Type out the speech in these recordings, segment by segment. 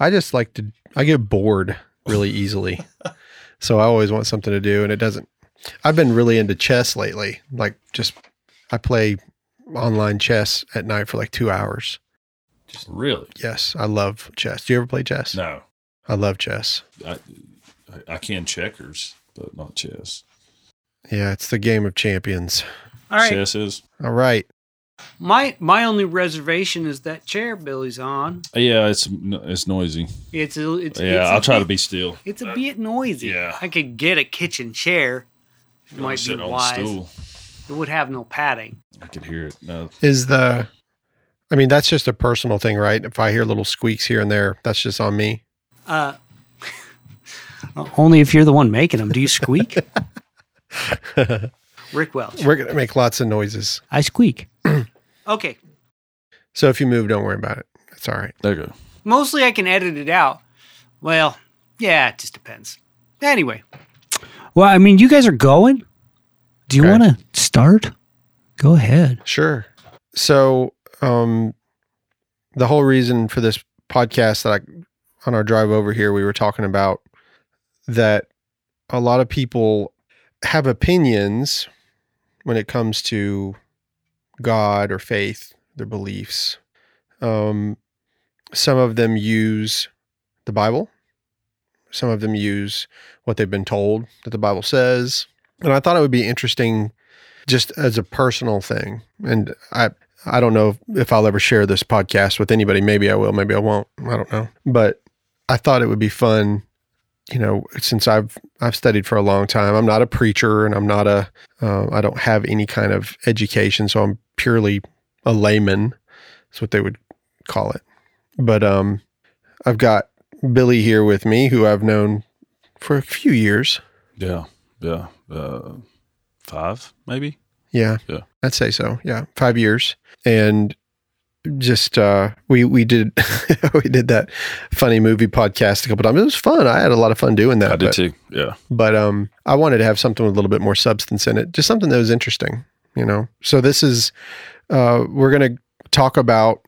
I just like to. I get bored really easily, so I always want something to do, and it doesn't. I've been really into chess lately. Like, just I play online chess at night for like two hours. Just, Really? Yes, I love chess. Do you ever play chess? No. I love chess. I, I can checkers, but not chess. Yeah, it's the game of champions. All right. Chess is. All right. My my only reservation is that chair Billy's on. Yeah, it's it's noisy. It's a, it's Yeah, it's I'll a try to be still. It's a bit noisy. yeah. I could get a kitchen chair. It I'm might be sitting on the wise. stool. It would have no padding. I could hear it. No, Is the I mean, that's just a personal thing, right? If I hear little squeaks here and there, that's just on me. Uh, only if you're the one making them. Do you squeak? Rick Welch. We're going to make lots of noises. I squeak. okay. So if you move, don't worry about it. It's all right. there you go. Mostly I can edit it out. Well, yeah, it just depends. Anyway. Well, I mean, you guys are going. Do you Okay. want to start? Go ahead. Sure. So, um, the whole reason for this podcast that I, on our drive over here, we were talking about that a lot of people have opinions when it comes to God or faith, their beliefs. Um, some of them use the Bible. Some of them use what they've been told that the Bible says. And I thought it would be interesting just as a personal thing. And I I don't know if I'll ever share this podcast with anybody. Maybe I will, maybe I won't. I don't know. But I thought it would be fun, you know, since I've I've studied for a long time. I'm not a preacher and I'm not a uh, I don't have any kind of education, so I'm purely a layman. That's what they would call it. But um I've got Billy here with me who I've known for a few years. Yeah, yeah. Uh, five maybe. Yeah. Yeah. I'd say so. Yeah. Five years. And just uh we we did we did that funny movie podcast a couple times. It was fun. I had a lot of fun doing that. I did but, too. Yeah. but um I wanted to have something with a little bit more substance in it. Just something that was interesting, you know. So this is uh we're gonna talk about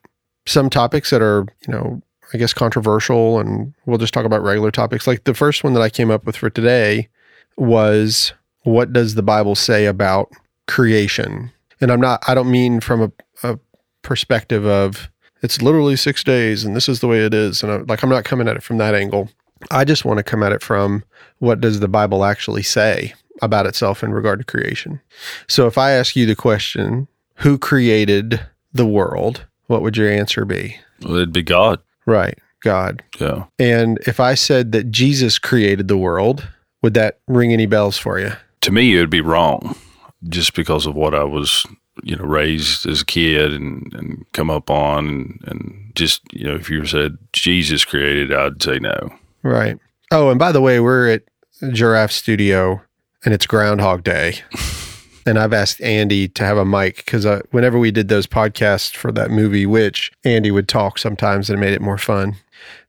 some topics that are, you know, I guess controversial and we'll just talk about regular topics. Like the first one that I came up with for today was what does the Bible say about creation? And I'm not I don't mean from a perspective of it's literally six days and this is the way it is. And I, like I'm not coming at it from that angle. I just want to come at it from what does the Bible actually say about itself in regard to creation. So if I ask you the question, who created the world? What would your answer be? Well, it'd be God. Right, God. Yeah. And if I said that Jesus created the world, would that ring any bells for you? To me, it would be wrong, just because of what I was, you know, raised as a kid and and come up on, and, and just you know, if you said Jesus created, I'd say no. Right. Oh, and by the way, we're at Giraffe Studio and it's Groundhog Day. and I've asked Andy to have a mic because whenever we did those podcasts for that movie, which Andy would talk sometimes and it made it more fun.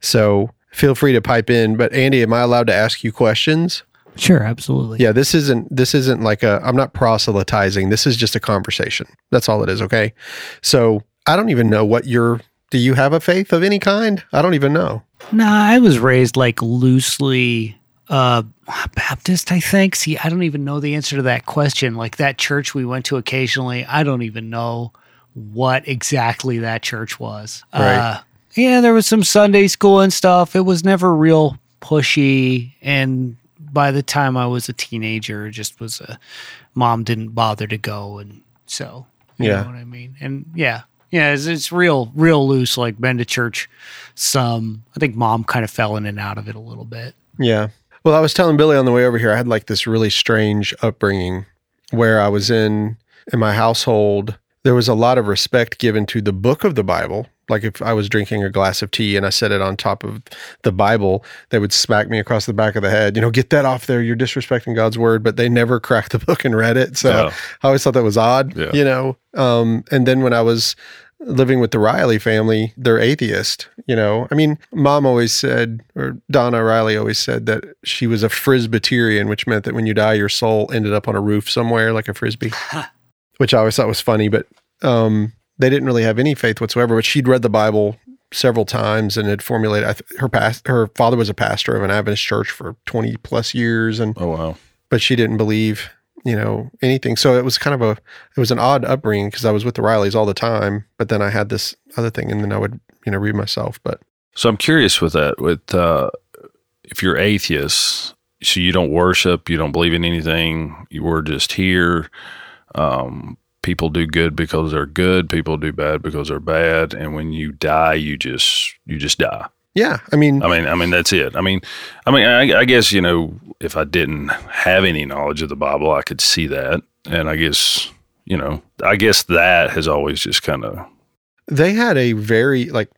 So feel free to pipe in. But Andy, am I allowed to ask you questions? Sure, absolutely. Yeah, this isn't this isn't like a I'm not proselytizing. This is just a conversation. That's all it is, okay? So, I don't even know what your do you have a faith of any kind? I don't even know. Nah, I was raised like loosely uh Baptist, I think. See, I don't even know the answer to that question. Like that church we went to occasionally, I don't even know what exactly that church was. Right. Uh yeah, there was some Sunday school and stuff. It was never real pushy and by the time I was a teenager, it just was a mom didn't bother to go and so you Yeah. know what I mean? And yeah. Yeah, it's, it's real, real loose. Like been to church some. I think mom kind of fell in and out of it a little bit. Yeah. Well, I was telling Billy on the way over here, I had like this really strange upbringing where I was in in my household. There was a lot of respect given to the book of the Bible. Like if I was drinking a glass of tea and I set it on top of the Bible, they would smack me across the back of the head. You know, get that off there. You're disrespecting God's word. But they never cracked the book and read it. So. I always thought that was odd. Yeah. You know. Um, and then when I was living with the Riley family, they're atheist. You know, I mean, mom always said, or Donna Riley always said that she was a Frisbeterian, which meant that when you die, your soul ended up on a roof somewhere like a frisbee, which I always thought was funny. But um, they didn't really have any faith whatsoever. But she'd read the Bible several times and had formulated her past her father was a pastor of an Adventist church for 20 plus years and Oh wow. but she didn't believe you know anything so it was kind of a it was an odd upbringing because I was with the Rileys all the time but then I had this other thing and then I would you know read myself but So I'm curious with that. With uh, if you're atheist, so you don't worship, you don't believe in anything, you were just here. Um, people do good because they're good. People do bad because they're bad. And when you die, you just you just die. yeah I mean I mean, I mean that's it. I mean, I mean, I, I guess you know, if I didn't have any knowledge of the Bible, I could see that, and I guess you know, I guess that has always just kind of they had a very like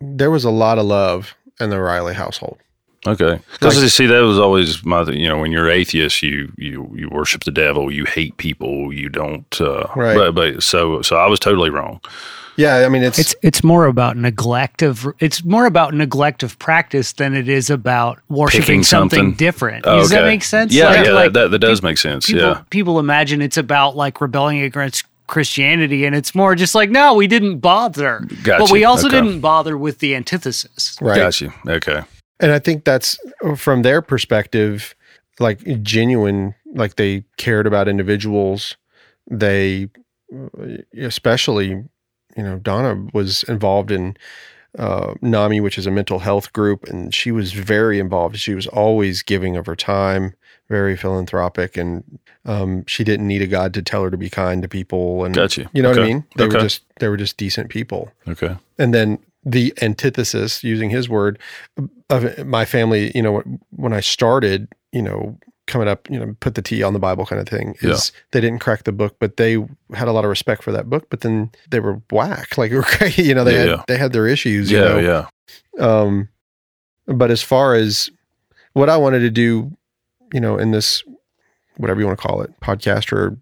there was a lot of love in the Riley household Okay, because Like- you see, that was always my. th- You know, when you're atheist, you you you worship the devil, you hate people, you don't. Uh, Right. But but so so I was totally wrong. yeah I mean it's, It's it's more about neglect of it's more about neglect of practice than it is about worshiping something, something. different. Oh, Does that okay. make sense? Yeah, Like- yeah, like that, that, that does make sense. people yeah, people imagine it's about like rebelling against Christianity, and it's more just like no, we didn't bother, Gotcha. but we also Okay. didn't bother with the antithesis. right got you. Okay, And I think that's from their perspective, like genuine, like they cared about individuals. They, especially, you know, Donna was involved in uh, NAMI, which is a mental health group, and she was very involved. She was always giving of her time, very philanthropic, and um, she didn't need a God to tell her to be kind to people. And got you. you know what I mean? They were just they were just decent people Okay, and then the antithesis using his word of my family you know when i started you know coming up you know put the t on the bible kind of thing is they didn't crack the book but they had a lot of respect for that book but then they were whack. Like you know they Yeah, had yeah. they had their issues you yeah, know? yeah, um but as far as what i wanted to do you know in this whatever you want to call it podcast or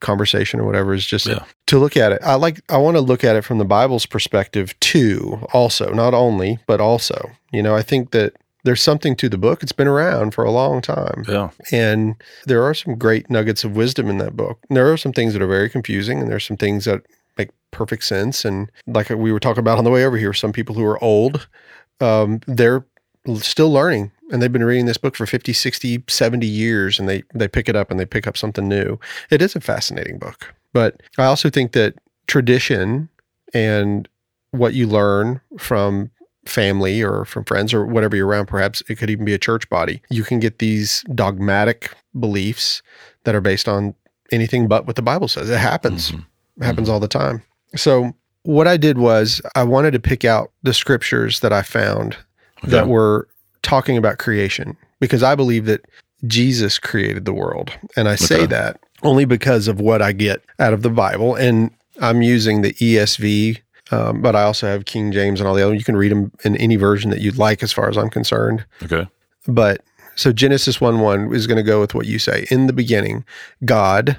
conversation or whatever is just Yeah. to look at it i like i want to look at it from the bible's perspective too also not only but also you know i think that there's something to the book it's been around for a long time yeah. and there are some great nuggets of wisdom in that book. There are some things that are very confusing, and there's some things that make perfect sense. And like we were talking about on the way over here, some people who are old, um, they're still learning and they've been reading this book for 50, 60, 70 years and they, they pick it up and they pick up something new. It is a fascinating book. But I also think that tradition and what you learn from family or from friends or whatever you're around, perhaps it could even be a church body. You can get these dogmatic beliefs that are based on anything but what the Bible says. It happens. Mhm. It happens all the time. So what I did was I wanted to pick out the scriptures that I found that Okay. were talking about creation because I believe that Jesus created the world. And I say that only because of what I get out of the Bible. And I'm using the ESV, um, but I also have King James and all the other. You can read them in any version that you'd like, as far as I'm concerned. Okay. But so Genesis 1 1 is going to go with what you say. In the beginning, God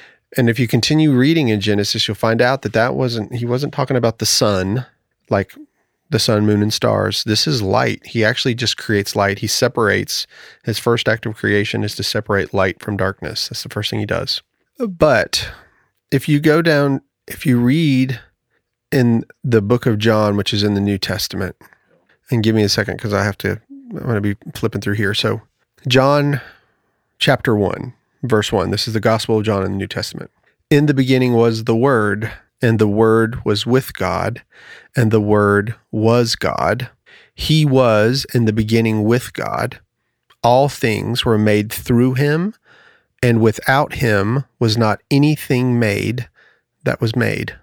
And if you continue reading in Genesis, you'll find out that that wasn't, he wasn't talking about the sun, like the sun, moon, and stars. This is light. He actually just creates light. He separates, his first act of creation is to separate light from darkness. That's the first thing he does. But if you go down, if you read in the book of John, which is in the New Testament, and give me a second because I have to, I'm going to be flipping through here. So, John chapter 1, verse 1. This is the Gospel of John in the New Testament. In the beginning was the Word, and the Word was with God, and the Word was God. He was in the beginning with God. All things were made through him, and without him was not anything made that was made.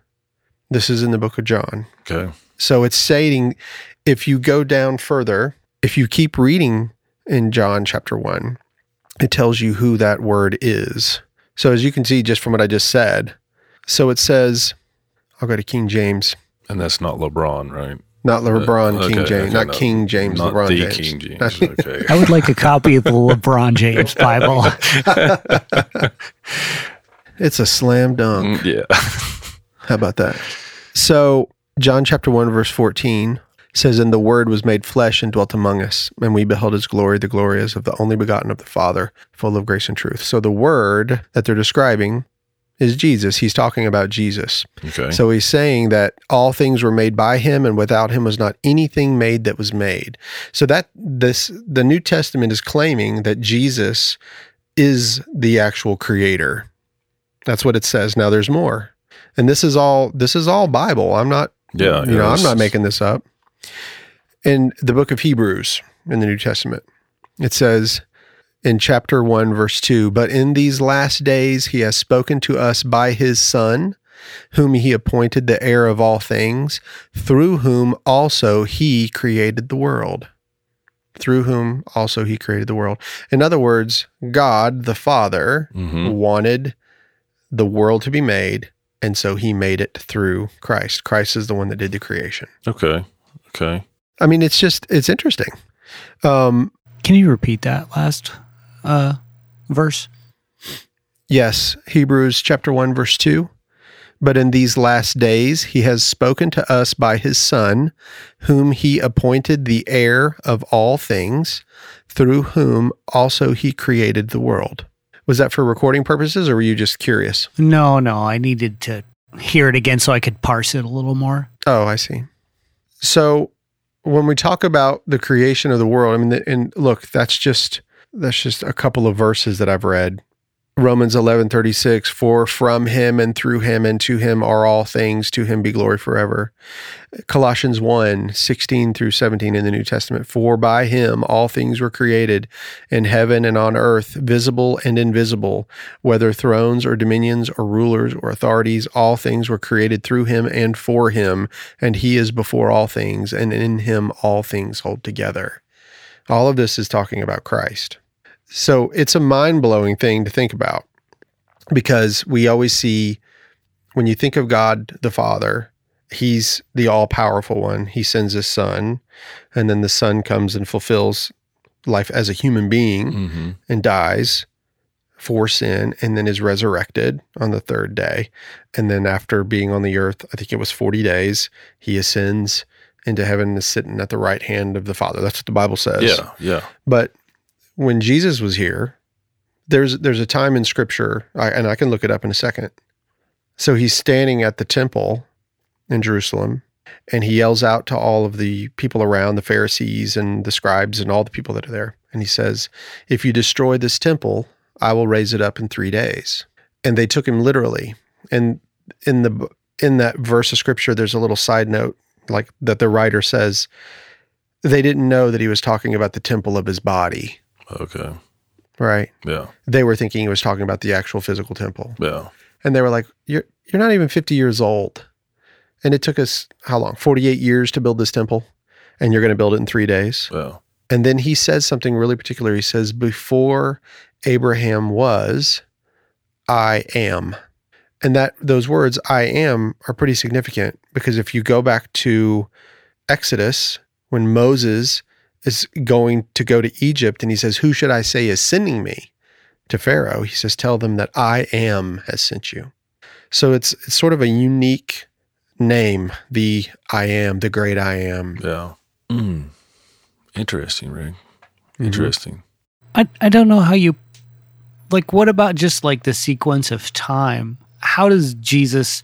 This is in the book of John. Okay. So it's saying if you go down further, if you keep reading in John chapter 1, it tells you who that word is. So as you can see just from what I just said, so it says, I'll go to King James. And that's not LeBron, right? Not LeBron Uh, King okay, James, okay, not no. King James, Not LeBron the James. King James. Okay. I would like a copy of the LeBron James Bible. It's a slam dunk. Mm, yeah. How about that? So, John chapter 1, verse 14 says, And the Word was made flesh and dwelt among us, and we beheld his glory. The glory as of the only begotten of the Father, full of grace and truth. So, the Word that they're describing is Jesus. He's talking about Jesus. Okay. So, he's saying that all things were made by him, and without him was not anything made that was made. So, that this, the New Testament is claiming that Jesus is the actual creator. That's what it says. Now, there's more and this is all this is all bible i'm not yeah. you know i'm not making this up in the book of hebrews in the new testament it says in chapter 1 verse 2 but in these last days he has spoken to us by his son whom he appointed the heir of all things through whom also he created the world through whom also he created the world in other words god the father Mhm. wanted the world to be made, and so he made it through Christ. Christ is the one that did the creation. Okay. Okay. I mean, it's just it's interesting. Um, Can you repeat that last uh, verse? yes, Hebrews chapter one verse two. But in these last days, he has spoken to us by his Son, whom he appointed the heir of all things, through whom also he created the world. Was that for recording purposes, or were you just curious? No, no. I needed to hear it again so I could parse it a little more. Oh, I see. So when we talk about the creation of the world, I mean, and look, that's just that's just a couple of verses that I've read. Romans eleven thirty six. For from him and through him and to him are all things. To him be glory forever. Colossians 1, 16 through 17 in the New Testament. For by him all things were created in heaven and on earth, visible and invisible, whether thrones or dominions or rulers or authorities, all things were created through him and for him, and he is before all things, and in him all things hold together. All of this is talking about Christ. So it's a mind blowing thing to think about because we always see when you think of God the Father, He's the all powerful one. He sends His Son, and then the Son comes and fulfills life as a human being Mm-hmm. and dies for sin and then is resurrected on the third day. And then after being on the earth, I think it was 40 days, he ascends into heaven and is sitting at the right hand of the Father. That's what the Bible says. Yeah. Yeah. But when Jesus was here, there's there's a time in Scripture, I, and I can look it up in a second. So he's standing at the temple in Jerusalem, and he yells out to all of the people around, the Pharisees and the scribes and all the people that are there, and he says, "If you destroy this temple, I will raise it up in three days." And they took him literally. And in the in that verse of Scripture, there's a little side note, like that the writer says, they didn't know that he was talking about the temple of his body, Okay. right? Yeah. They were thinking he was talking about the actual physical temple. Yeah. And they were like, You're you're not even 50 years old. And it took us how long? 48 years to build this temple. And you're going to build it in three days. Yeah. And then he says something really particular. He says, Before Abraham was, I am. And that those words, I am, are pretty significant because if you go back to Exodus, when Moses is going to go to Egypt and he says, Who should I say is sending me to Pharaoh? He says, Tell them that I am has sent you. So it's it's sort of a unique name, the I am, the great I am. Yeah. Mm. Interesting, Rick. Mhm. Interesting. I, I don't know how you like what about just like the sequence of time how does jesus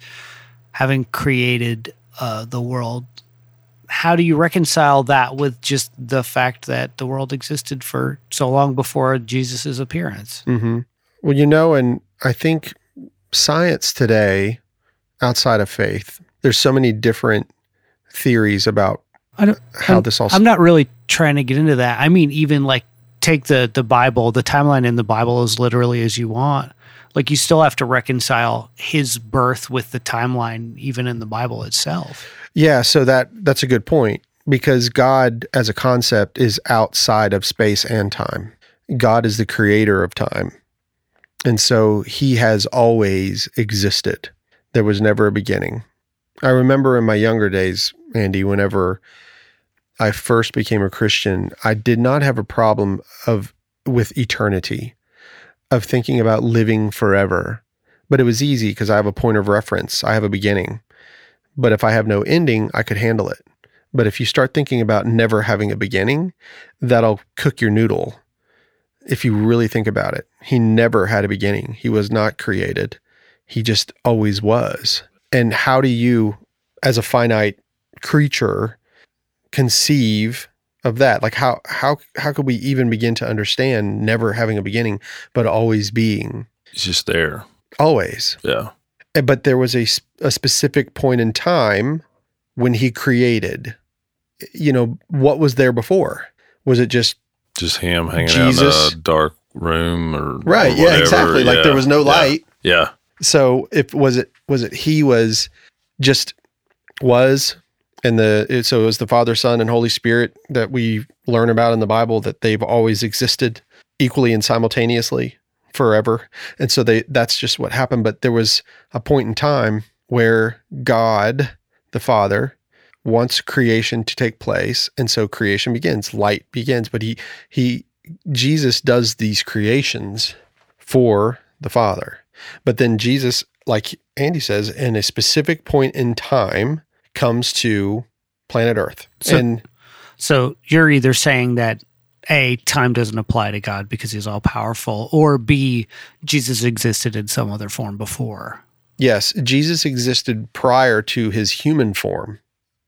having created uh, the world how do you reconcile that with just the fact that the world existed for so long before jesus' appearance? Hmm Well, you know, and I think science today, outside of faith, there's so many different theories about I don't- how this all. i'm not really trying to get into that. I mean even like take the the bible the timeline in the bible as literally as you want like you still have to reconcile his birth with the timeline even in the bible itself yeah, so that that's a good point because God, as a concept, is outside of space and time. God is the creator of time, and so He has always existed. There was never a beginning. I remember in my younger days, Andy, whenever I first became a Christian, I did not have a problem of with eternity, of thinking about living forever. But it was easy because I have a point of reference. I have a beginning. But if I have no ending, I could handle it. But if you start thinking about never having a beginning, that'll cook your noodle. If you really think about it, he never had a beginning. He was not created. He just always was. And how do you, as a finite creature, conceive of that? Like how how how could we even begin to understand never having a beginning, but always being? It's just there. Always. Yeah. Eh, But there was a, a specific point in time when he created. You know, what was there before? Was it just Just him hanging Jesus. out in a dark room or right? or yeah, exactly. Like there was no Yeah. light. Yeah. So if was it was it he was just was and the it- so it was the Father, Son, and Holy Spirit that we learn about in the Bible that they've always existed equally and simultaneously forever. And so they that's just what happened. But there was a point in time where God, the Father, wants creation to take place. And so creation begins, light begins. But he he Jesus does these creations for the Father. But then Jesus, like Andy says, in a specific point in time, comes to planet Earth. So- and So you're either saying that A, time doesn't apply to God because he's all powerful, or B, Jesus existed in some other form before. yes, Jesus existed prior to his human form.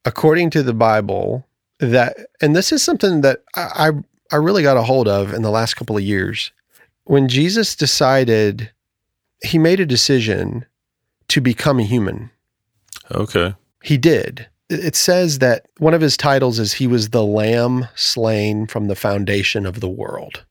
According to the Bible, that and this is something that I I, I really got a hold of in the last couple of years. When Jesus decided he made a decision to become a human. Okay. He did. It says that one of his titles is he was the lamb slain from the foundation of the world.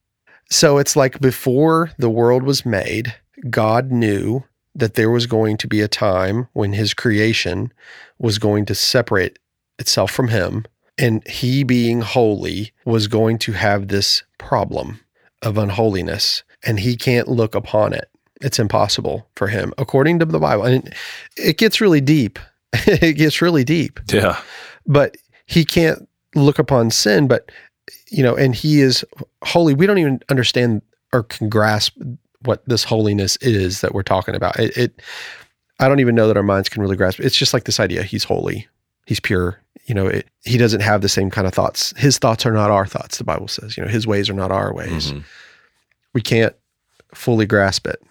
So it's like before the world was made, God knew that there was going to be a time when his creation was going to separate itself from him. And he, being holy, was going to have this problem of unholiness, and he can't look upon it. It's impossible for him, according to the Bible. And it gets really deep. it gets really deep. Yeah. but he can't look upon sin but you know and he is holy. We don't even understand or can grasp what this holiness is that we're talking about. It, it i don't even know that our minds can really grasp. It's just like this idea he's holy he's pure you know it, he doesn't have the same kind of thoughts. His thoughts are not our thoughts the bible says. You know his ways are not our ways. Mhm. we can't fully grasp it.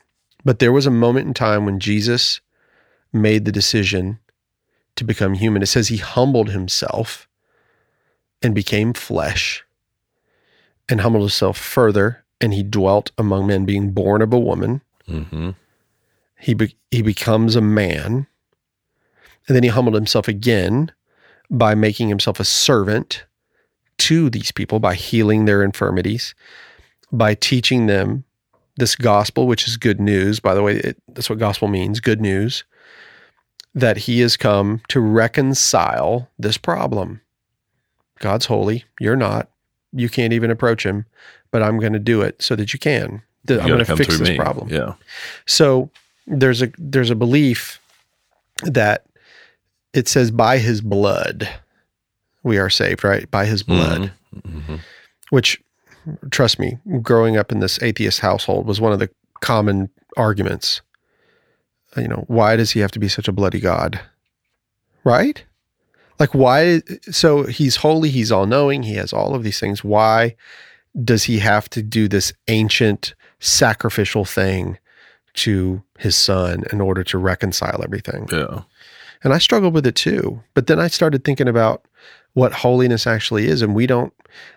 But there was a moment in time when Jesus made the decision to become human. It says he humbled himself and became flesh and humbled himself further and he dwelt among men being born of a woman. Mhm. He be, he becomes a man. And then he humbled himself again by making himself a servant to these people by healing their infirmities, by teaching them this gospel, which is good news. By the way, it, that's what gospel means good news that he has come to reconcile this problem. God's holy, you're not. You can't even approach him, but I'm going to do it so that you can. That I'm going gotta fix this me. problem. Yeah. So there's a there's a belief that it says by his blood we are saved, right? By his blood, Mhm. which trust me, growing up in this atheist household was one of the common arguments. You know, why does he have to be such a bloody god? Right? Like why so he's holy, he's all knowing, he has all of these things. Why does he have to do this ancient sacrificial thing to his son in order to reconcile everything? Yeah. And I struggled with it too. But then I started thinking about what holiness actually is and we don't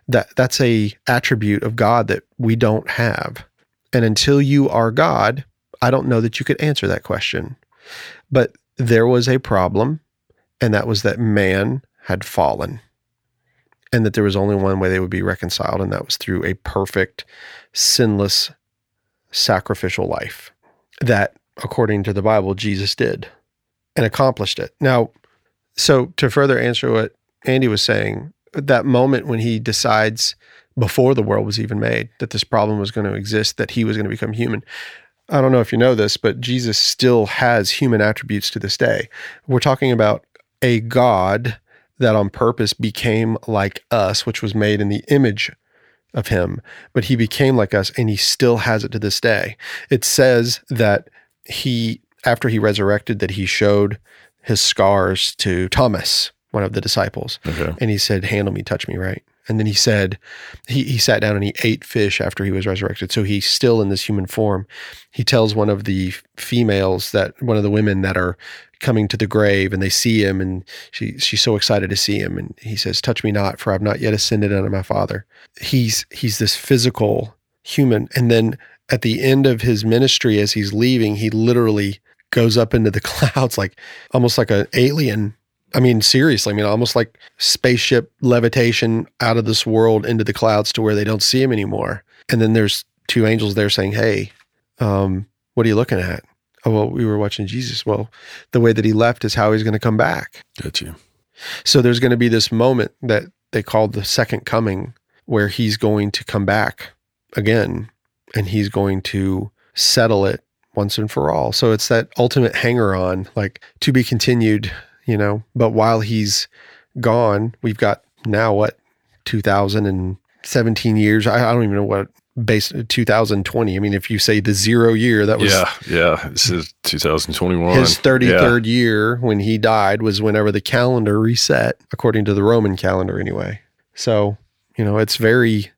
that that's a attribute of God that we don't have. And until you are God, I don't know that you could answer that question. But there was a problem and that was that man had fallen. And that there was only one way they would be reconciled and that was through a perfect sinless sacrificial life. That according to the Bible Jesus did and accomplished it. Now, so to further answer what Andy was saying, that moment when he decides before the world was even made that this problem was going to exist, that he was going to become human, I don't know if you know this, but Jesus still has human attributes to this day. We're talking about a God that on purpose became like us, which was made in the image of him, but he became like us and he still has it to this day. It says that he, after he resurrected, that he showed his scars to Thomas, one of the disciples, Okay. and he said, Handle me, touch me, right? And then he said, he, he sat down and he ate fish after he was resurrected. So he's still in this human form. He tells one of the females that, one of the women that are coming to the grave and they see him and she she's so excited to see him. And he says, Touch me not, for I've not yet ascended unto my father. He's he's this physical human. And then at the end of his ministry, as he's leaving, he literally goes up into the clouds like almost like an alien I mean, seriously, I mean, almost like spaceship levitation out of this world into the clouds to where they don't see him anymore. And then there's two angels there saying, Hey, um, what are you looking at? Oh, well, we were watching Jesus. Well, the way that he left is how he's going to come back. Got you. So there's going to be this moment that they call the second coming where he's going to come back again and he's going to settle it once and for all. So it's that ultimate hanger on, like to be continued, you know. But while he's gone, we've got now what, 2017 years? I, I don't even know what base 2020. I mean, if you say the zero year, that was yeah, yeah. This is 2021. his Yeah. 33rd year when he died was whenever the calendar reset, according to the Roman calendar, anyway. So, you know, it's very,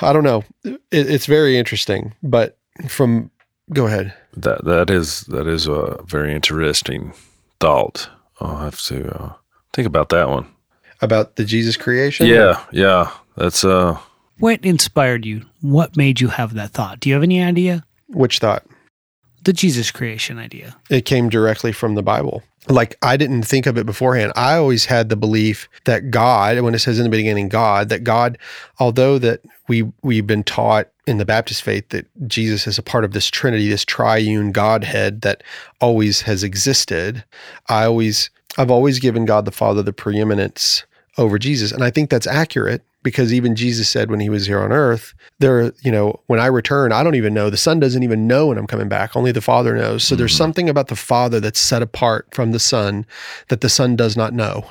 I don't know, it, it's very interesting. But from, go ahead. That that is that is a very interesting thought. I'll have to uh, think about that one. About the Jesus creation? Yeah, yeah. That's uh What inspired you? What made you have that thought? Do you have any idea? Which thought? The Jesus creation idea. It came directly from the Bible. Like I didn't think of it beforehand. I always had the belief that God, when it says in the beginning God, that God, although that we we've been taught in the Baptist faith that Jesus is a part of this Trinity, this triune Godhead that always has existed, I always I've always given God the Father the preeminence over Jesus. And I think that's accurate because even Jesus said when he was here on earth, there, you know, when I return, I don't even know. The Son doesn't even know when I'm coming back. Only the Father knows. So there's mm-hmm. something about the Father that's set apart from the Son that the Son does not know.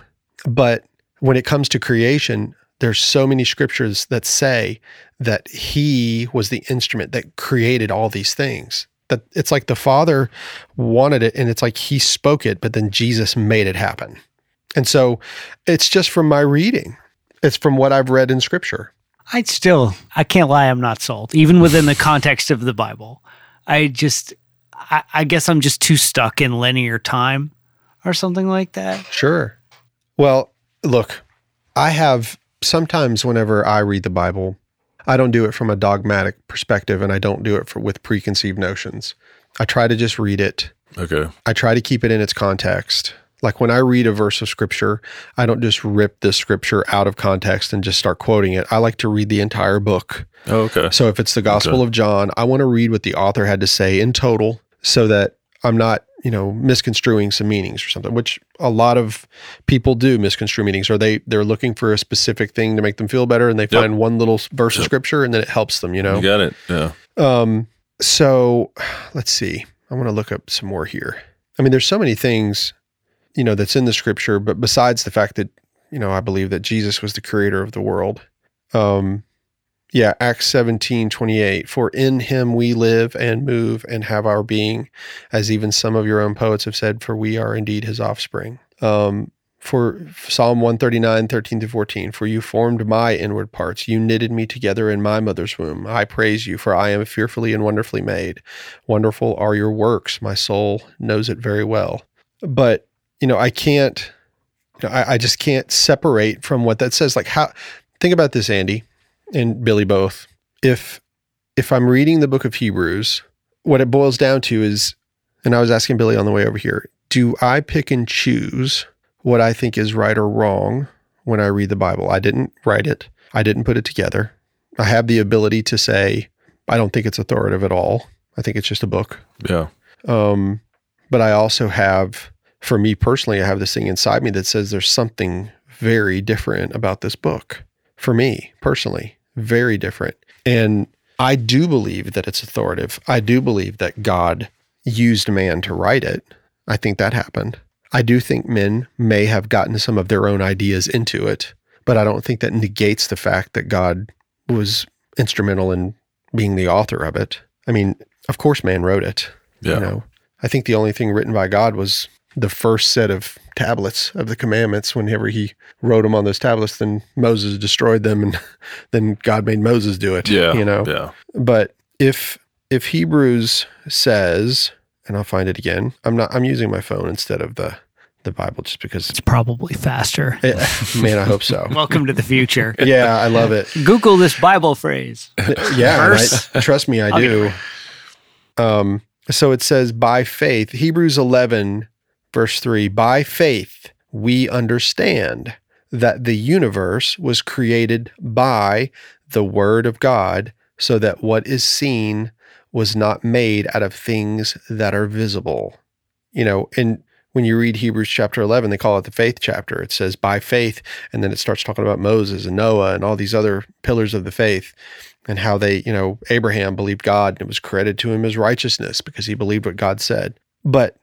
But when it comes to creation, there's so many scriptures that say that he was the instrument that created all these things. That it's like the Father wanted it and it's like he spoke it, but then Jesus made it happen. And so it's just from my reading. It's from what I've read in scripture. I still, I can't lie, I'm not sold, even within the context of the Bible. I just, I, I guess I'm just too stuck in linear time or something like that. Sure. Well, look, I have sometimes whenever I read the Bible, I don't do it from a dogmatic perspective and I don't do it for, with preconceived notions. I try to just read it. okay. I try to keep it in its context. Like when I read a verse of scripture, I don't just rip the scripture out of context and just start quoting it. I like to read the entire book. Oh, okay. So if it's the Gospel Okay. of John, I want to read what the author had to say in total so that I'm not, you know, misconstruing some meanings or something, which a lot of people do misconstrue meanings or they they're looking for a specific thing to make them feel better and they Yep. find one little verse of scripture and then it helps them, you know. You got it. Yeah. Um so let's see. I want to look up some more here. I mean, there's so many things, you know, that's in the scripture, but besides the fact that, you know, I believe that Jesus was the creator of the world. Um, yeah, Acts 17, 28. For in him we live and move and have our being, as even some of your own poets have said, for we are indeed his offspring. Um, for Psalm 139, 13 to 14, for you formed my inward parts. You knitted me together in my mother's womb. I praise you, for I am fearfully and wonderfully made. Wonderful are your works. My soul knows it very well. But, you know, I can't, you know, I, I just can't separate from what that says. Like, how, think about this, Andy and Billy both. If, if I'm reading the book of Hebrews, what it boils down to is, and I was asking Billy on the way over here, do I pick and choose what I think is right or wrong when I read the Bible? I didn't write it, I didn't put it together. I have the ability to say, I don't think it's authoritative at all. I think it's just a book. Yeah. Um, but I also have, for me personally, I have this thing inside me that says there's something very different about this book. For me personally, very different. And I do believe that it's authoritative. I do believe that God used man to write it. I think that happened. I do think men may have gotten some of their own ideas into it, but I don't think that negates the fact that God was instrumental in being the author of it. I mean, of course, man wrote it. Yeah. You know, I think the only thing written by God was the first set of tablets of the commandments. Whenever he wrote them on those tablets, then Moses destroyed them, and then God made Moses do it. Yeah. you know. Yeah. But if if Hebrews says, and I'll find it again, I'm not. I'm using my phone instead of the the Bible just because. It's probably faster. Eh, man, I hope so. Welcome to the future. Yeah, I love it. Google this Bible phrase. yeah, and Verse? I, trust me, I Okay. do. Um, so it says, by faith, Hebrews 11, verse 3 by faith, we understand that the universe was created by the word of God, so that what is seen was not made out of things that are visible. You know, and when you read Hebrews chapter 11, they call it the faith chapter. It says by faith, and then it starts talking about Moses and Noah and all these other pillars of the faith and how they, you know, Abraham believed God and it was credited to him as righteousness because he believed what God said. But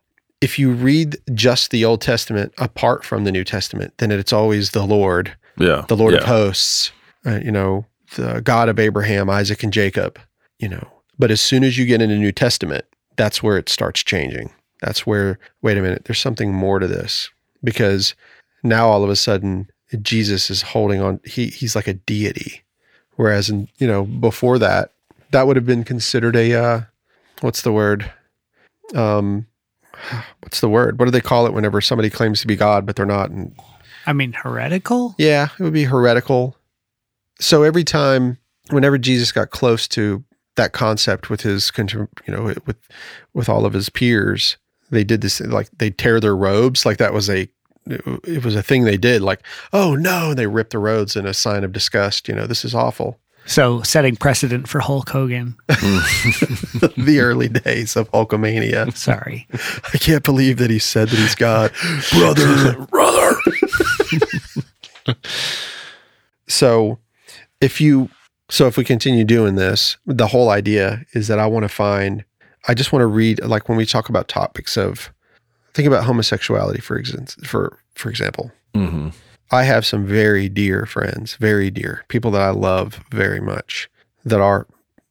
if you read just the Old Testament apart from the New Testament, then it's always the Lord, Yeah. the Lord yeah. of hosts, uh, you know, the God of Abraham, Isaac, and Jacob, you know. But as soon as you get into New Testament, that's where it starts changing. That's where, wait a minute, there's something more to this because now all of a sudden Jesus is holding on. He he's like a deity, whereas in you know before that, that would have been considered a uh, what's the word? Um, what's the word? What do they call it whenever somebody claims to be God but they're not? And I mean, heretical? yeah, it would be heretical. So every time, whenever Jesus got close to that concept with his, you know, with with all of his peers, they did this like they tear their robes, like that was a it was a thing they did. Like, oh no, they ripped the robes in a sign of disgust. You know, this is awful. So setting precedent for Hulk Hogan. the early days of Hulkamania. Sorry. I can't believe that he said that he's God, brother, brother. so, if you, so if we continue doing this, the whole idea is that I want to find, I just want to read, like when we talk about topics of, think about homosexuality, for instance, for for example. hmm I have some very dear friends, very dear people that I love very much that are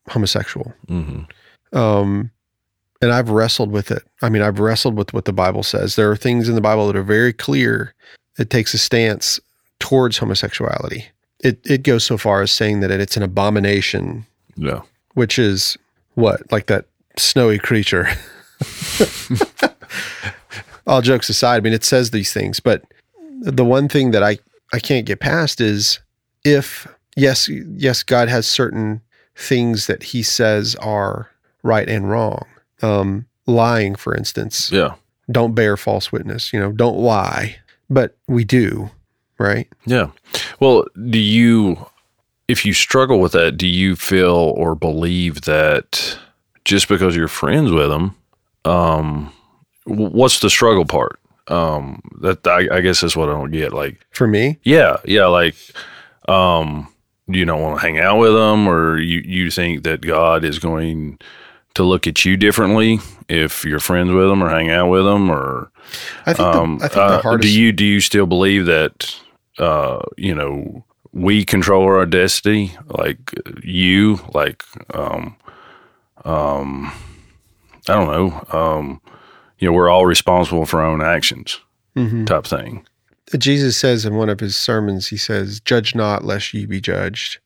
homosexual. hmm Um, and I've wrestled with it. I mean, I've wrestled with what the Bible says. There are things in the Bible that are very clear. It takes a stance towards homosexuality. It it goes so far as saying that it's an abomination, Yeah. which is what like that snowy creature. All jokes aside, I mean, it says these things, but the one thing that I I can't get past is if yes yes God has certain things that He says are right and wrong. Um, lying, for instance, Yeah. don't bear false witness. You know, don't lie, but we do, right? Yeah. Well, do you, if you struggle with that, do you feel or believe that just because you're friends with them, um, what's the struggle part? Um, that I, I guess that's what I don't get. Like, For me, yeah, yeah, like, um, you don't want to hang out with them, or you you think that God is going to look at you differently if you're friends with them or hang out with them, or I think um, the, I think uh, the hardest. do you do you still believe that uh, you know we control our destiny, like you, like um, um, I don't know, um, you know, we're all responsible for our own actions, Mhm. type thing. Jesus says in one of his sermons, he says, "Judge not, lest ye be judged."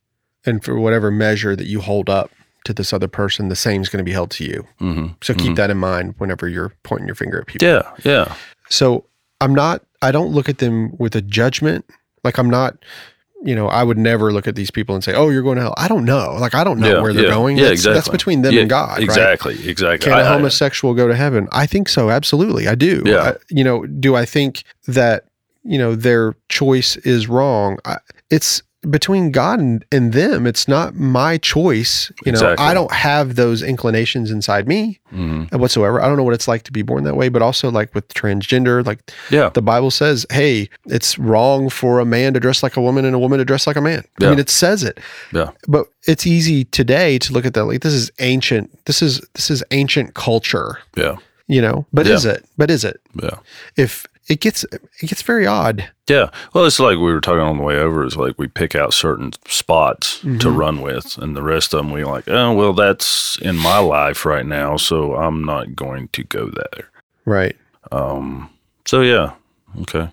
And for whatever measure that you hold up to this other person, the same is going to be held to you. hmm So keep that in mind whenever you're pointing your finger at people. Yeah, yeah, So I'm not, I don't look at them with a judgment. Like I'm not, you know, I would never look at these people and say, oh, you're going to hell. I don't know. Like I don't know yeah, where they're yeah. going. Yeah, that's, exactly. that's between them Yeah, and God. Right? Exactly, exactly. Can a I- I- homosexual go to heaven? I think so. Absolutely. I do. Yeah. I- you know, do I think that, you know, their choice is wrong? I, it's between God and, and them. It's not my choice. You know, Exactly. I don't have those inclinations inside me Mhm. whatsoever. I don't know what it's like to be born that way, but also like with transgender, like Yeah. the Bible says, hey, it's wrong for a man to dress like a woman and a woman to dress like a man. I mean, it says it. Yeah. But it's easy today to look at that like this is ancient. This is this is ancient culture, Yeah. you know. But Yeah. is it? But is it? Yeah. If it gets it gets very odd. Yeah. Well, it's like we were talking on the way over. Is like we pick out certain spots to Mhm. run with, and the rest of them we like. Oh, well, that's in my life right now, so I'm not going to go there. Right. Um. So yeah. Okay.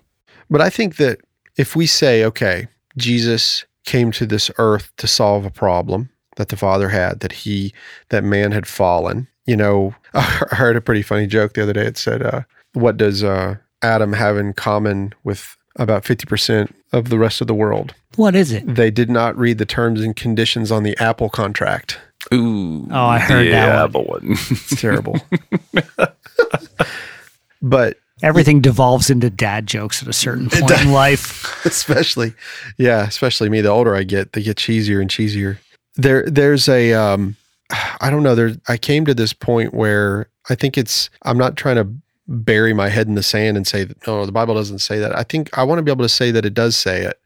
But I think that if we say, okay, Jesus came to this earth to solve a problem that the Father had, that he, that man had fallen, you know, I heard a pretty funny joke the other day. It said, uh, what does uh, Adam have in common with about 50% of the rest of the world? What is it? They did not read the terms and conditions on the Apple contract. Ooh. Oh, I heard that yeah, one. It's terrible. but Everything devolves into dad jokes at a certain point in life. especially yeah especially me the older i get they get cheesier and cheesier there there's a um i don't know there i came to this point where i think it's i'm not trying to bury my head in the sand and say no the bible doesn't say that. I think i want to be able to say that it does say it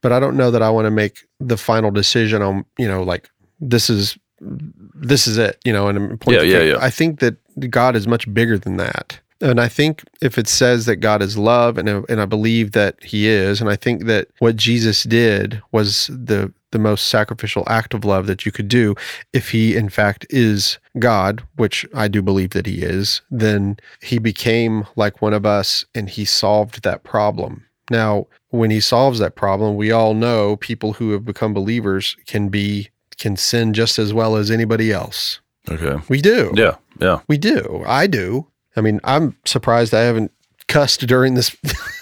but i don't know that i want to make the final decision on you know like this is this is it you know and I'm Yeah, yeah, yeah. i think that god is much bigger than that and I think if it says that God is love, and and I believe that He is, and I think that what Jesus did was the the most sacrificial act of love that you could do, if He in fact is God, which I do believe that He is, then He became like one of us, and He solved that problem. Now, when He solves that problem, we all know people who have become believers can be can sin just as well as anybody else. okay. We do. Yeah. Yeah. We do. I do. I mean, I'm surprised I haven't cussed during this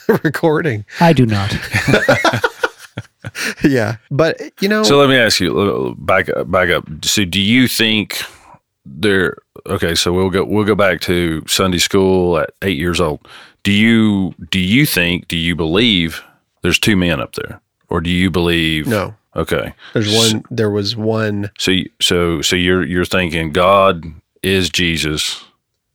recording. I do not. yeah. But, you know, So let me ask you, uh, back up, back up. So do you think there? Okay, so we'll go we'll go back to Sunday school at eight years old. Do you do you think do you believe there's two men up there, or do you believe? no, Okay, there's one, there was one. so you- so so you're you're thinking God is Jesus,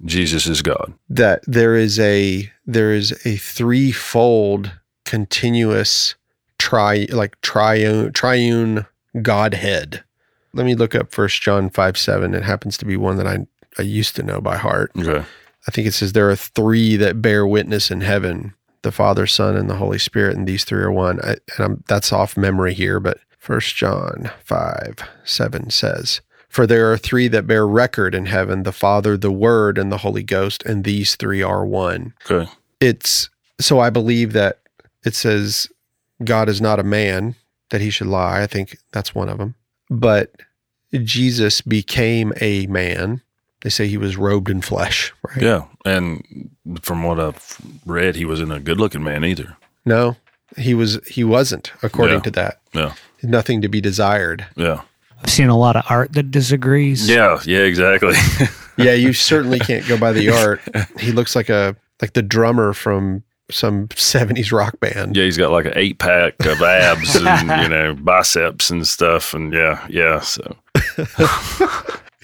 Jesus is God. that there is a there is a threefold continuous tri like triune triune godhead. Let me look up first john 5 7 it happens to be one that i i used to know by heart. Okay, i think it says there are three that bear witness in heaven the father son and the holy spirit and these three are one. I, and I'm, that's off memory here but first john 5 7 says for there are three that bear record in heaven the father the word and the holy ghost and these three are one okay, it's so I believe that it says God is not a man that he should lie. I think that's one of them. But Jesus became a man. They say he was robed in flesh, right? yeah. And from what I've read, he wasn't a good-looking man either. No, he was. He wasn't, according Yeah. to that. Yeah, Nothing to be desired. yeah, I've seen a lot of art that disagrees. yeah, yeah. Exactly. Yeah, you certainly can't go by the art. He looks like a like the drummer from some '70s rock band. Yeah, he's got like an eight pack of abs and you know biceps and stuff, and yeah, yeah. So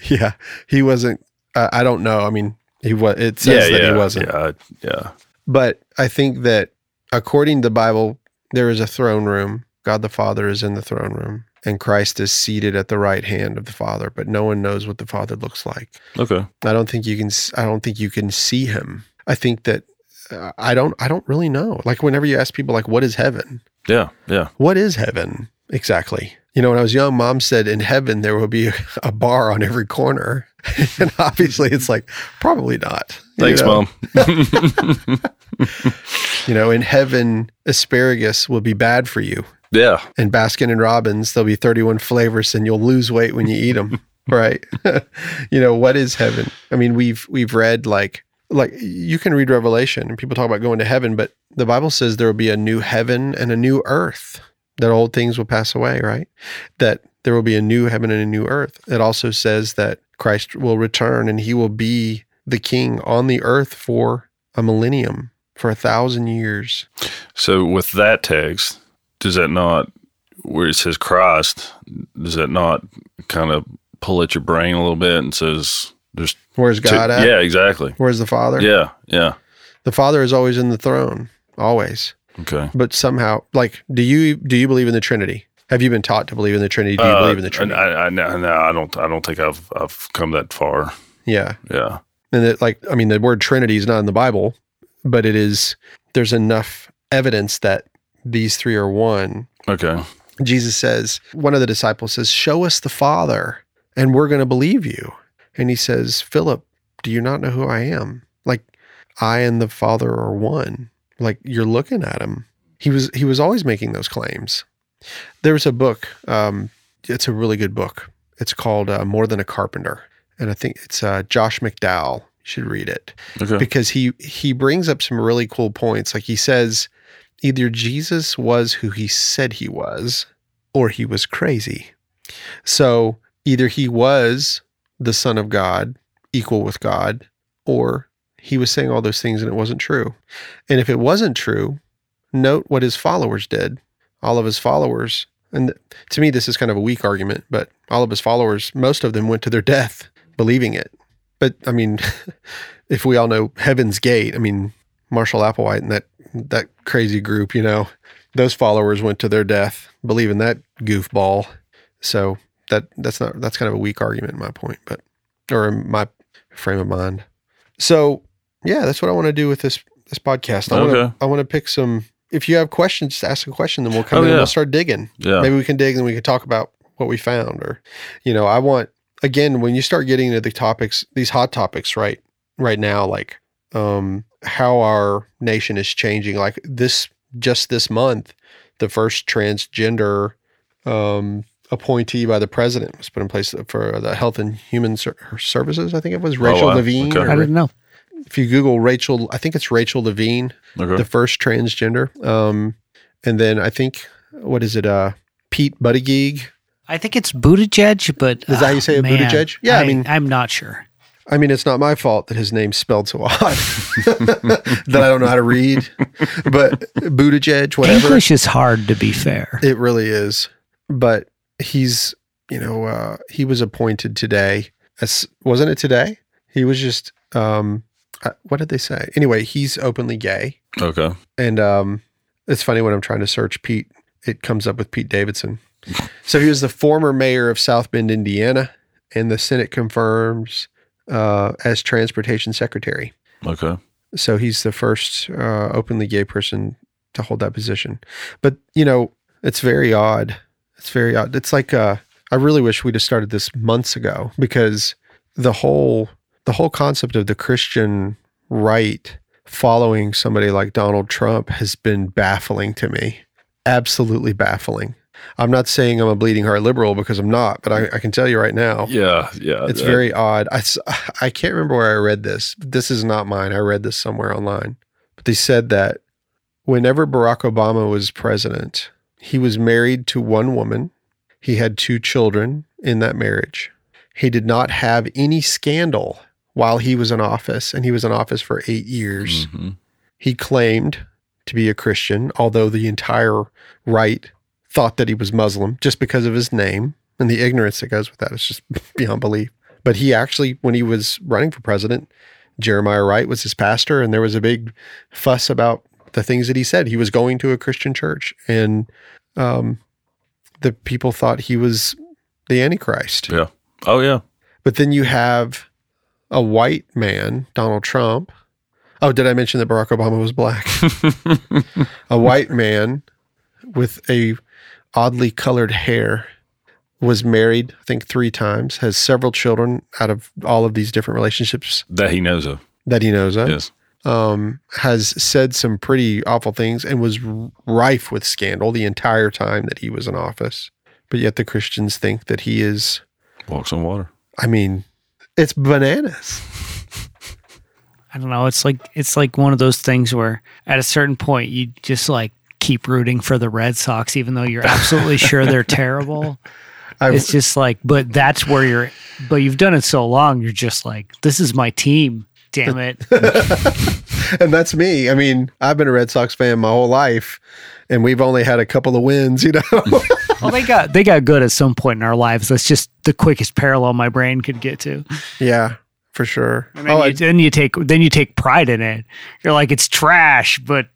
Yeah, he wasn't. Uh, I don't know. I mean, he was. It says yeah, that yeah, he wasn't. Yeah, I- yeah, But I think that according to the Bible, there is a throne room. God the Father is in the throne room, and Christ is seated at the right hand of the Father. But no one knows what the Father looks like. okay, I don't think you can. I don't think you can see him. I think that uh, I don't. I don't really know. Like whenever you ask people, like, "What is heaven? yeah, yeah, What is heaven exactly?" You know, when I was young, Mom said, "In heaven there will be a bar on every corner," and obviously, it's like probably not. you Thanks, know? mom. You know, in heaven, asparagus will be bad for you. Yeah, And Baskin and Robbins, there'll be 31 flavors and you'll lose weight when you eat them. right. you know, what is heaven? I mean, we've we've read like like you can read Revelation and people talk about going to heaven, but the Bible says there will be a new heaven and a new earth. That old things will pass away, right? That there will be a new heaven and a new earth. It also says that Christ will return and he will be the king on the earth for a millennium, for a thousand years. So with that text, does that not where it says Christ, does that not kind of pull at your brain a little bit and says there's Where's two- God at? Yeah, exactly. Where's the Father? Yeah, yeah. The Father is always in the throne, always. Okay. But somehow, like, do you do you believe in the Trinity? Have you been taught to believe in the Trinity? Do you Uh, believe in the Trinity? I, I, no, no, I don't. I don't think I've I've come that far. yeah, Yeah. and it, like, I mean, the word Trinity is not in the Bible, but it is. There's enough evidence that these three are one. Okay. Jesus says, one of the disciples says, "Show us the Father, and we're going to believe you." And he says, "Philip, do you not know who I am? Like, I and the Father are one. Like, you're looking at him." He was he was always making those claims. There's a book. Um, it's a really good book. It's called uh, More Than a Carpenter, and I think it's uh, Josh McDowell. You should read it Okay. because he he brings up some really cool points. Like he says, either Jesus was who he said he was, or he was crazy. So either he was the Son of God, equal with God, or he was saying all those things and it wasn't true. And if it wasn't true, note what his followers did. All of his followers, and to me, this is kind of a weak argument, but all of his followers, most of them went to their death believing it. But I mean, if we all know Heaven's Gate, I mean, Marshall Applewhite and that that crazy group, you know, those followers went to their death believing that goofball. So that that's not that's kind of a weak argument in my point, but or in my frame of mind. So yeah, that's what I want to do with this this podcast. I want Okay. to I want to pick some. If you have questions, just ask a question, then we'll come Oh, in and we'll start digging Yeah. maybe we can dig and we can talk about what we found or you know i want again when you start getting into the topics these hot topics right right now like um how our nation is changing like this just this month the first transgender um appointee by the president was put in place for the health and human Ser- services i think it was rachel wow. levine Okay. or- I didn't know. if you google rachel i think it's rachel levine Okay. the first transgender um and then i think what is it uh pete buttigieg I think it's Buttigieg, but Is that how you say it, man, Buttigieg? Yeah, I mean- I'm not sure. I mean, it's not my fault that his name's spelled so odd that I don't know how to read. But Buttigieg, whatever, English is hard to be fair. it really is. But he's, you know, uh, he was appointed today. As wasn't it today? He was just, um, uh, what did they say? Anyway, he's openly gay, Okay. and um, it's funny when I'm trying to search Pete, it comes up with Pete Davidson. So he was the former mayor of South Bend, Indiana, and the Senate confirms uh, as transportation secretary. Okay. So he's the first uh, openly gay person to hold that position. But you know, it's very odd. It's very odd. It's like uh, I really wish we'd have started this months ago because the whole the whole concept of the Christian right following somebody like Donald Trump has been baffling to me. Absolutely baffling. I'm not saying I'm a bleeding heart liberal because I'm not, but I, I can tell you right now. Yeah. Yeah. It's that- very odd. I, I can't remember where I read this. This is not mine. I read this somewhere online. But they said that whenever Barack Obama was president, he was married to one woman. He had two children in that marriage. He did not have any scandal while he was in office, and he was in office for eight years. Mhm. He claimed to be a Christian, although the entire right thought that he was Muslim just because of his name and the ignorance that goes with that. It's just beyond belief. But he actually, when he was running for president, Jeremiah Wright was his pastor, and there was a big fuss about the things that he said. He was going to a Christian church, and um, the people thought he was the Antichrist. Yeah. Oh yeah. But then you have a white man, Donald Trump. Oh, did I mention that Barack Obama was black? a white man with a oddly colored hair was married, I think, three times, has several children out of all of these different relationships That he knows of. that he knows of. Yes. Um, has said some pretty awful things and was rife with scandal the entire time that he was in office. But yet the Christians think that he is Walks on water. I mean, it's bananas. I don't know. It's like it's like one of those things where at a certain point you just like keep rooting for the Red Sox, even though you're absolutely sure they're terrible. I've, It's just like, but that's where you're. But you've done it so long, you're just like, this is my team. Damn it! and that's me. I mean, I've been a Red Sox fan my whole life, and we've only had a couple of wins. You know, well, they got they got good at some point in our lives. That's just the quickest parallel my brain could get to. yeah, for sure. And then, Oh, you, I- then you take then you take pride in it. You're like it's trash, but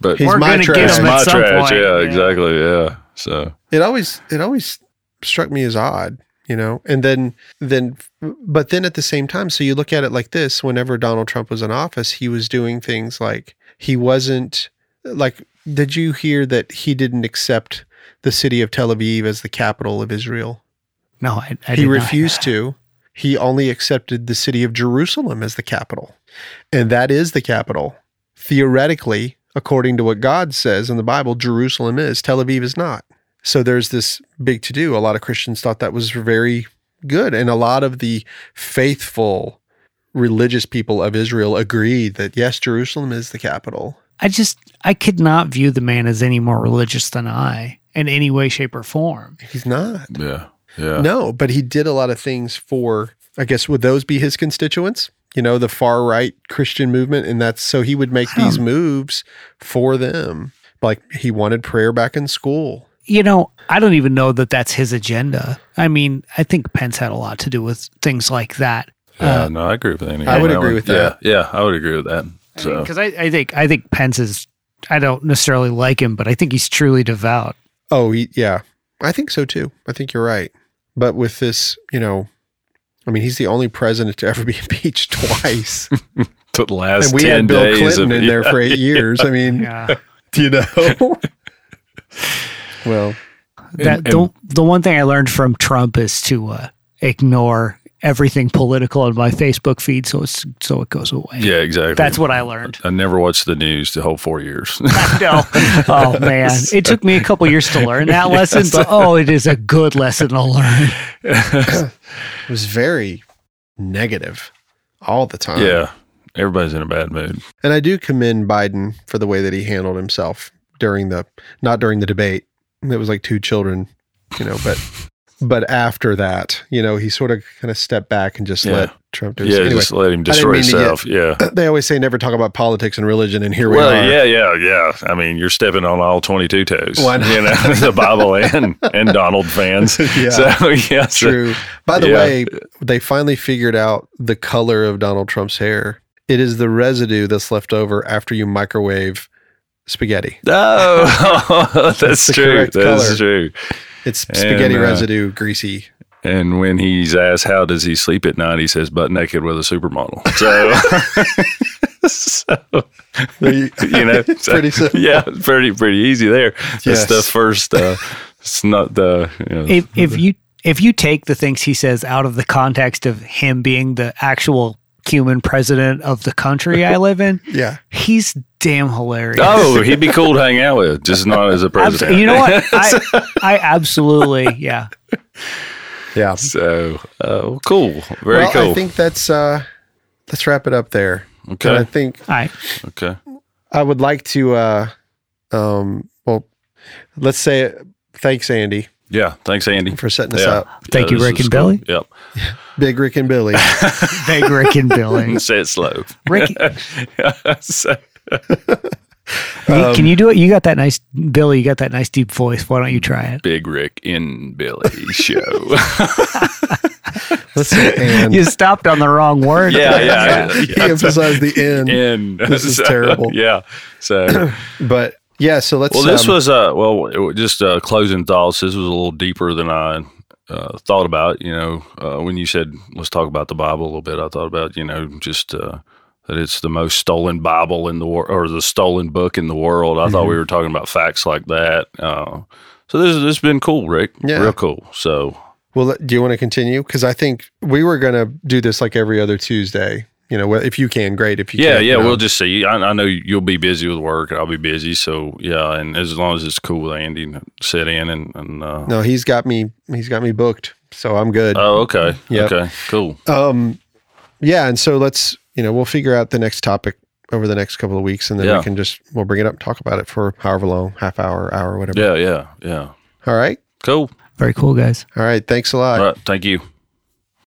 But He's we're my gonna trash. get it's my at some trash. point. Yeah, exactly. Yeah. So it always it always struck me as odd you know and then then but then at the same time so you look at it like this whenever donald trump was in office he was doing things like he wasn't like did you hear that he didn't accept the city of tel aviv as the capital of israel No, I, I he did not. refused to he only accepted the city of jerusalem as the capital and that is the capital theoretically according to what god says in the bible jerusalem is tel aviv is not so there's this big to do a lot of christians thought that was very good and a lot of the faithful religious people of israel agreed that yes jerusalem is the capital I just I could not view the man as any more religious than I in any way, shape, or form. he's not yeah, yeah. No, but he did a lot of things for, I guess, would those be his constituents? You know, the far right Christian movement. And that's so he would make these moves for them. Like he wanted prayer back in school. You know, I don't even know that that's his agenda. I mean, I think Pence had a lot to do with things like that. Yeah, Uh, no, I agree with Andy. I would on agree one. with that. Yeah, yeah, I would agree with that. So because I, I think I think Pence is. I don't necessarily like him, but I think he's truly devout. Oh, he, yeah. I think so too. I think you're right. But with this, you know, I mean, he's the only president to ever be impeached twice. the last and we 10 had Bill days Clinton of, in there yeah, for eight years. I mean, Yeah. you know. well, that And- the, the one thing I learned from Trump is to uh, ignore everything political on my Facebook feed, so it's so it goes away. Yeah, exactly. That's what I learned. I never watched the news the whole four years. no. Oh man, it took me a couple years to learn that lesson, but oh, it is a good lesson to learn. it was very negative all the time. yeah, everybody's in a bad mood. And I do commend Biden for the way that he handled himself during the not during the debate. It was like two children, you know, but but after that, you know, he sort of kind of stepped back and just Yeah. let Trump do his Yeah, anyway. just let him destroy himself. Yeah. They always say never talk about politics and religion, and here we are. yeah, yeah, yeah. I mean, you're stepping on all 22 toes. Why not? You know, the Bible and, and Donald fans. Yeah. So, yeah. so- True. By the Yeah. way, they finally figured out the color of Donald Trump's hair. It is the residue that's left over after you microwave spaghetti. Oh, that's, the true. That's color. true. It's spaghetti And, uh, residue, greasy. And when he's asked how does he sleep at night, he says butt naked with a supermodel. So, so you know, so- Pretty simple. Yeah, pretty pretty easy there. That's Yes. the first. Uh, it's not the. You know, If if you if you take the things he says out of the context of him being the actual human president of the country I live in, Yeah. he's damn hilarious. oh, he'd be cool to hang out with, just not as a Abs- president. you know what? I, I absolutely, yeah. Yeah. So, uh, cool. Very well, cool. I think that's uh let's wrap it up there. And I think All right. Okay. I would like to uh um well let's say thanks Andy Yeah. Thanks, Andy. for setting us Yeah. up. Thank Yeah, you, Rick is and cool. Billy. Yep. Big Rick and Billy. Big Rick and Billy. Say it slow. Rick, So- Um, can you do it? You got that nice, Billy. You got that nice deep voice. Why don't you try it? Big Rick in Billy show. let's say and You stopped on the wrong word. yeah, yeah. he emphasized the end. In. This is terrible. Yeah. So, But yeah, so let's well, this um, was uh, well, just uh, closing thoughts. This was a little deeper than I uh, thought about. You know, uh, when you said let's talk about the Bible a little bit, I thought about you know just. Uh, that it's the most stolen Bible in the world, or the stolen book in the world. I thought Mm-hmm. we were talking about facts like that. Uh, so this this has been cool, Rick. Yeah. real cool. So Well, do you want to continue? Because I think we were going to do this like every other Tuesday. You know, if you can, great. If you yeah, can't, yeah, you know. we'll just see. I, I know you'll be busy with work, I'll be busy. So yeah, and as long as it's cool with Andy sit in and, and uh, no, he's got me. He's got me booked, so I'm good. oh, okay, Yep. okay, cool. Um, yeah, and so let's you know we'll figure out the next topic over the next couple of weeks, and then Yeah. we can just we'll bring it up, and talk about it for however long, half hour, hour, whatever. Yeah, yeah, yeah. All right, Cool. Very cool, guys. all right. Thanks a lot. All right, thank you.